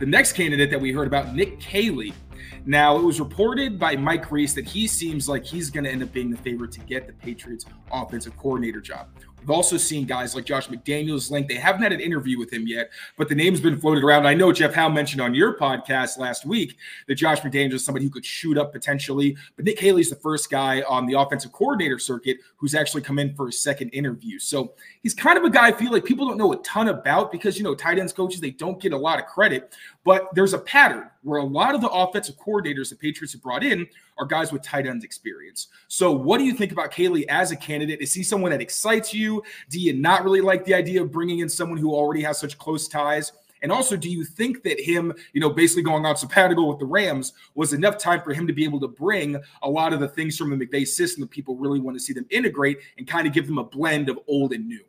The next candidate that we heard about, Nick Caley. Now, it was reported by Mike Reiss that he seems like he's going to end up being the favorite to get the Patriots offensive coordinator job. We've also seen guys like Josh McDaniels linked. They haven't had an interview with him yet, but the name's been floated around. I know Jeff Howe mentioned on your podcast last week that Josh McDaniels is somebody who could shoot up potentially, but Nick Caley's the first guy on the offensive coordinator circuit who's actually come in for a second interview. So he's kind of a guy I feel like people don't know a ton about because, you know, tight ends coaches, they don't get a lot of credit, but there's a pattern where a lot of the offensive coordinators the Patriots have brought in are guys with tight ends experience. So, what do you think about Caley as a candidate? Is he someone that excites you? Do you not really like the idea of bringing in someone who already has such close ties? And also, do you think that him, you know, basically going on sabbatical with the Rams was enough time for him to be able to bring a lot of the things from the McVay system that people really want to see them integrate and kind of give them a blend of old and new?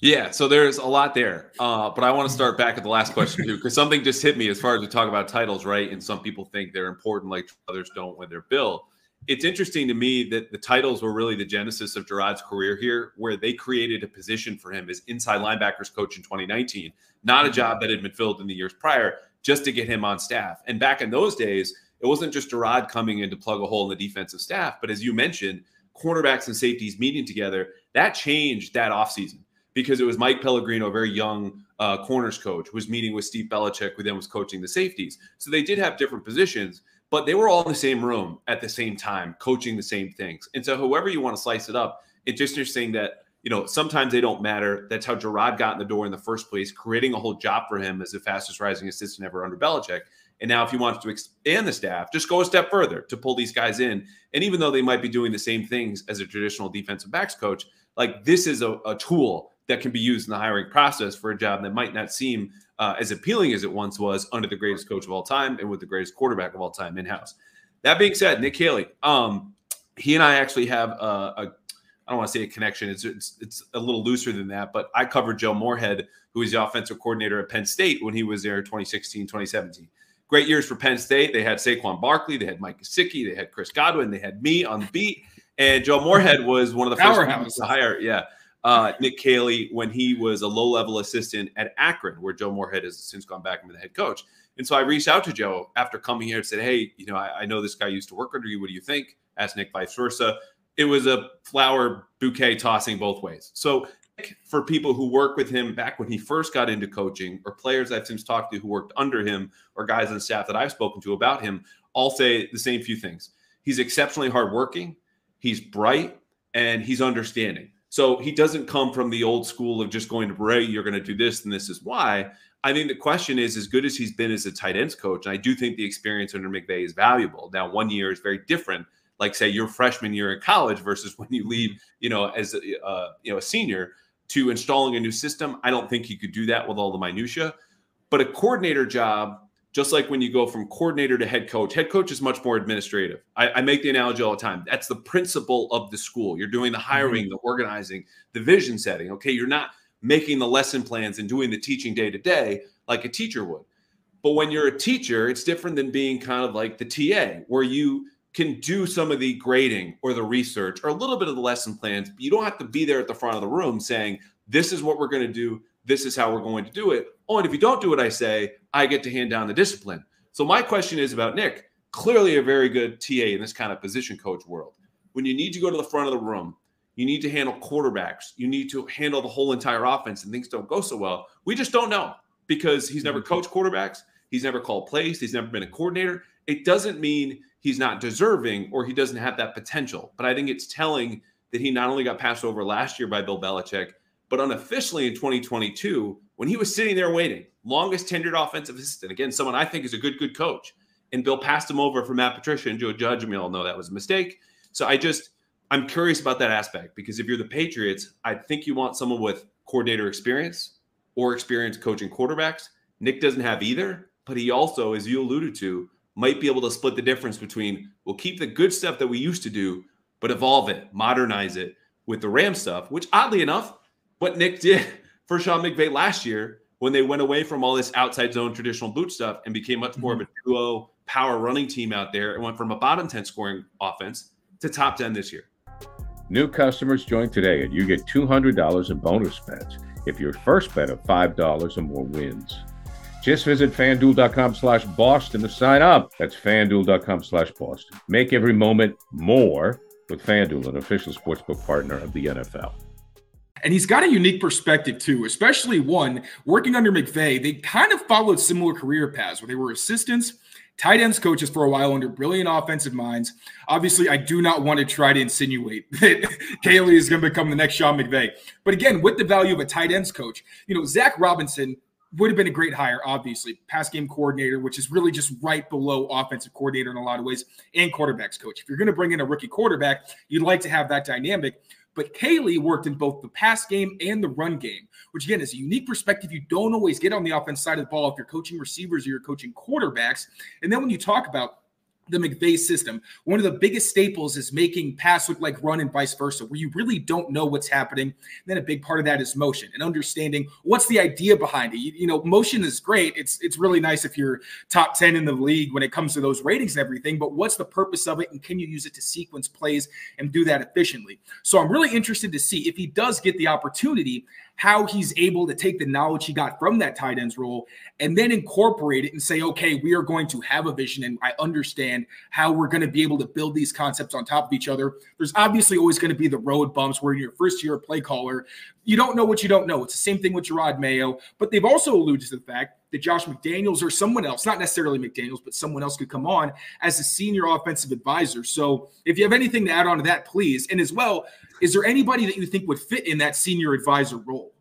Yeah, so there's a lot there. Uh, but I want to start back at the last question too, because something just hit me as far as we talk about titles, right? And some people think they're important, like others don't when they're Bill. It's interesting to me that the titles were really the genesis of Jerod's career here, where they created a position for him as inside linebackers coach in 2019, not a job that had been filled in the years prior, just to get him on staff. And back in those days, it wasn't just Jerod coming in to plug a hole in the defensive staff, but as you mentioned, cornerbacks and safeties meeting together, that changed that offseason because it was Mike Pellegrino, a very young uh, corners coach, was meeting with Steve Belichick, who then was coaching the safeties. So they did have different positions, but they were all in the same room at the same time, coaching the same things. And so, however you want to slice it up, it's just interesting that you know sometimes they don't matter. That's how Jerod got in the door in the first place, creating a whole job for him as the fastest rising assistant ever under Belichick. And now, if you want to expand the staff, just go a step further to pull these guys in. And even though they might be doing the same things as a traditional defensive backs coach, like this is a, a tool that can be used in the hiring process for a job that might not seem uh, as appealing as it once was under the greatest coach of all time and with the greatest quarterback of all time in house. That being said, Nick Caley, um, he and I actually have a, a I don't want to say a connection. It's, it's, it's a little looser than that, but I covered Joe Moorhead, who was the offensive coordinator at Penn State when he was there 2016, 2017. Great years for Penn State. They had Saquon Barkley, they had Mike Gesicki, they had Chris Godwin, they had me on the beat, and Joe Moorhead was one of the first to hire. Yeah, uh, Nick Caley when he was a low level assistant at Akron, where Joe Moorhead has since gone back and been the head coach. And so I reached out to Joe after coming here and said, Hey, you know, I, I know this guy used to work under you. What do you think? Asked Nick vice versa. It was a flower bouquet tossing both ways. So for people who work with him back when he first got into coaching, or players I've since talked to who worked under him, or guys on staff that I've spoken to about him, all say the same few things. He's exceptionally hardworking, he's bright, and he's understanding. So he doesn't come from the old school of just going to Bray, you're going to do this, and this is why. I think the question is, as good as he's been as a tight ends coach, and I do think the experience under McVay is valuable. Now, one year is very different. Like say your freshman year in college versus when you leave, you know, as a, uh, you know a senior to installing a new system. I don't think he could do that with all the minutia. But a coordinator job just like when you go from coordinator to head coach, head coach is much more administrative. I, I, make the analogy all the time. That's the principle of the school. You're doing the mm-hmm. hiring, the organizing, the vision setting. Okay. You're not making the lesson plans and doing the teaching day to day like a teacher would. But when you're a teacher, it's different than being kind of like the TA, where you can do some of the grading or the research or a little bit of the lesson plans, but you don't have to be there at the front of the room saying, this is what we're going to do. This is how we're going to do it. Oh, and if you don't do what I say, I get to hand down the discipline. So my question is about Nick. Clearly, a very good TA in this kind of position coach world. When you need to go to the front of the room, you need to handle quarterbacks. You need to handle the whole entire offense, and things don't go so well. We just don't know because he's never mm-hmm. coached quarterbacks. He's never called plays. He's never been a coordinator. It doesn't mean he's not deserving or he doesn't have that potential. But I think it's telling that he not only got passed over last year by Bill Belichick, but unofficially in 2022, when he was sitting there waiting, longest tenured offensive assistant. Again, someone I think is a good, good coach. And Bill passed him over for Matt Patricia and Joe Judge, and we all know that was a mistake. So I just, I'm curious about that aspect because if you're the Patriots, I think you want someone with coordinator experience or experience coaching quarterbacks. Nick doesn't have either. but he also, as you alluded to, might be able to split the difference between we'll keep the good stuff that we used to do, but evolve it, modernize it with the Ram stuff, which oddly enough, what Nick did for Sean McVay last year when they went away from all this outside zone traditional boot stuff and became much more mm-hmm. of a duo power running team out there and went from a bottom 10 scoring offense to top 10 this year. New customers join today and you get $200 in bonus bets if your first bet of $5 or more wins. Just visit fanduel.com slash Boston to sign up. That's fanduel.com slash Boston. Make every moment more with Fanduel, an official sportsbook partner of the NFL. And he's got a unique perspective too, especially one working under McVay. They kind of followed similar career paths where they were assistants, tight ends coaches for a while under brilliant offensive minds. Obviously, I do not want to try to insinuate that Caley is going to become the next Sean McVay. But again, with the value of a tight ends coach, you know, Zach Robinson would have been a great hire, obviously. Pass game coordinator, which is really just right below offensive coordinator in a lot of ways, and quarterbacks coach. If you're going to bring in a rookie quarterback, you'd like to have that dynamic. But Caley worked in both the pass game and the run game, which again is a unique perspective you don't always get on the offense side of the ball if you're coaching receivers or you're coaching quarterbacks. And then when you talk about the McVay system. One of the biggest staples is making pass look like run and vice versa, where you really don't know what's happening. And then a big part of that is motion and understanding what's the idea behind it. You, you, know, motion is great. It's it's really nice if you're top 10 in the league when it comes to those ratings and everything, but what's the purpose of it and can you use it to sequence plays and do that efficiently? So I'm really interested to see if he does get the opportunity how he's able to take the knowledge he got from that tight ends role and then incorporate it and say, okay, we are going to have a vision and I understand how we're going to be able to build these concepts on top of each other. There's obviously always going to be the road bumps where you're first year play caller, you don't know what you don't know. It's the same thing with Jerod Mayo, but they've also alluded to the fact that Josh McDaniels or someone else, not necessarily McDaniels, but someone else could come on as a senior offensive advisor. So if you have anything to add on to that, please. And as well, is there anybody that you think would fit in that senior advisor role?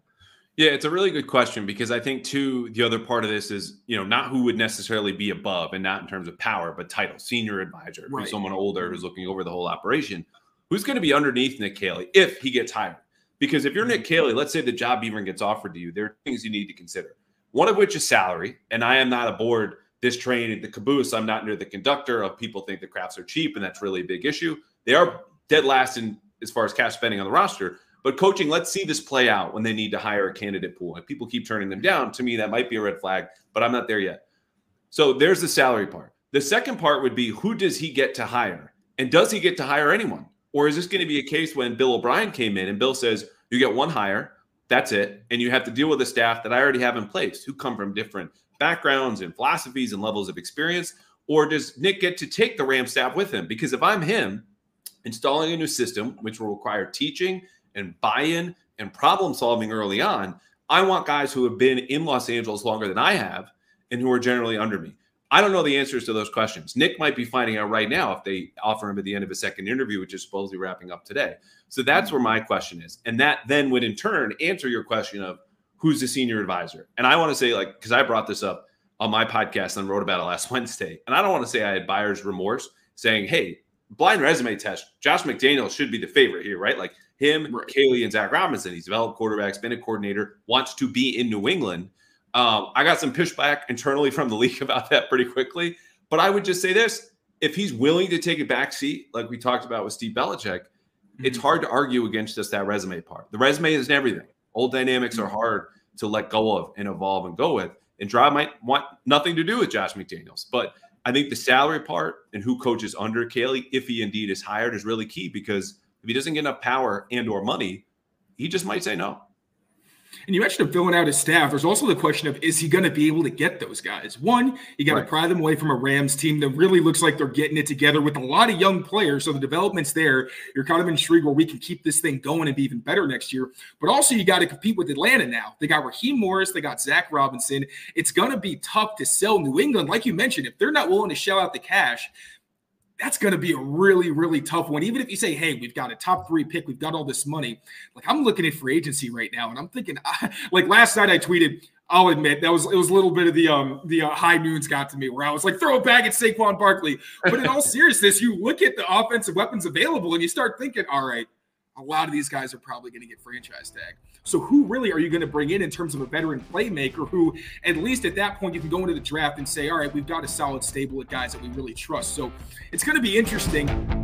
Yeah, it's a really good question because I think too the other part of this is you know not who would necessarily be above and not in terms of power, but title, senior advisor, right. someone older who's looking over the whole operation. Who's going to be underneath Nick Caley if he gets hired? Because if you're Nick mm-hmm. Caley, let's say the job even gets offered to you, there are things you need to consider. One of which is salary, and I am not aboard this train, the caboose. I'm not near the conductor of people think the Krafts are cheap, and that's really a big issue. They are dead last in as far as cash spending on the roster. But coaching, let's see this play out when they need to hire a candidate pool. And people keep turning them down. To me, that might be a red flag, but I'm not there yet. So there's the salary part. The second part would be who does he get to hire? And does he get to hire anyone? Or is this going to be a case when Bill O'Brien came in and Bill says, you get one hire, that's it. And you have to deal with a staff that I already have in place who come from different backgrounds and philosophies and levels of experience. Or does Nick get to take the Ram staff with him? Because if I'm him, installing a new system, which will require teaching and buy in and problem solving early on, I want guys who have been in Los Angeles longer than I have and who are generally under me. I don't know the answers to those questions. Nick might be finding out right now if they offer him at the end of a second interview, which is supposedly wrapping up today. So that's mm. where my question is. And that then would in turn answer your question of who's the senior advisor. And I want to say, like, because I brought this up on my podcast and wrote about it last Wednesday. And I don't want to say I had buyer's remorse saying, hey, blind resume test, Josh McDaniel should be the favorite here, right? Like him, right. Caley, and Zach Robinson. He's developed quarterbacks, been a coordinator, wants to be in New England. Um, I got some pushback internally from the league about that pretty quickly. But I would just say this if he's willing to take a back seat, like we talked about with Steve Belichick, mm-hmm. it's hard to argue against just that resume part. The resume isn't everything. Old dynamics mm-hmm. are hard to let go of and evolve and go with. And Draw might want nothing to do with Josh McDaniels. But I think the salary part and who coaches under Caley, if he indeed is hired, is really key because if he doesn't get enough power and or money, he just might say no. And you mentioned him filling out his staff. There's also the question of is he going to be able to get those guys? One, you got to right. pry them away from a Rams team that really looks like they're getting it together with a lot of young players. So the development's there. You're kind of intrigued where we can keep this thing going and be even better next year. But also, you got to compete with Atlanta now. They got Raheem Morris, they got Zach Robinson. It's going to be tough to sell New England. Like you mentioned, if they're not willing to shell out the cash, that's going to be a really, really tough one. Even if you say, hey, we've got a top three pick, we've got all this money. Like I'm looking at free agency right now, and I'm thinking, like last night I tweeted, I'll admit that was it was a little bit of the um the uh, high noons got to me where I was like throw a bag at Saquon Barkley. But in all seriousness, you look at the offensive weapons available and you start thinking, all right, a lot of these guys are probably going to get franchise tag. So who really are you going to bring in in terms of a veteran playmaker who, at least at that point, you can go into the draft and say, all right, we've got a solid stable of guys that we really trust. So it's going to be interesting.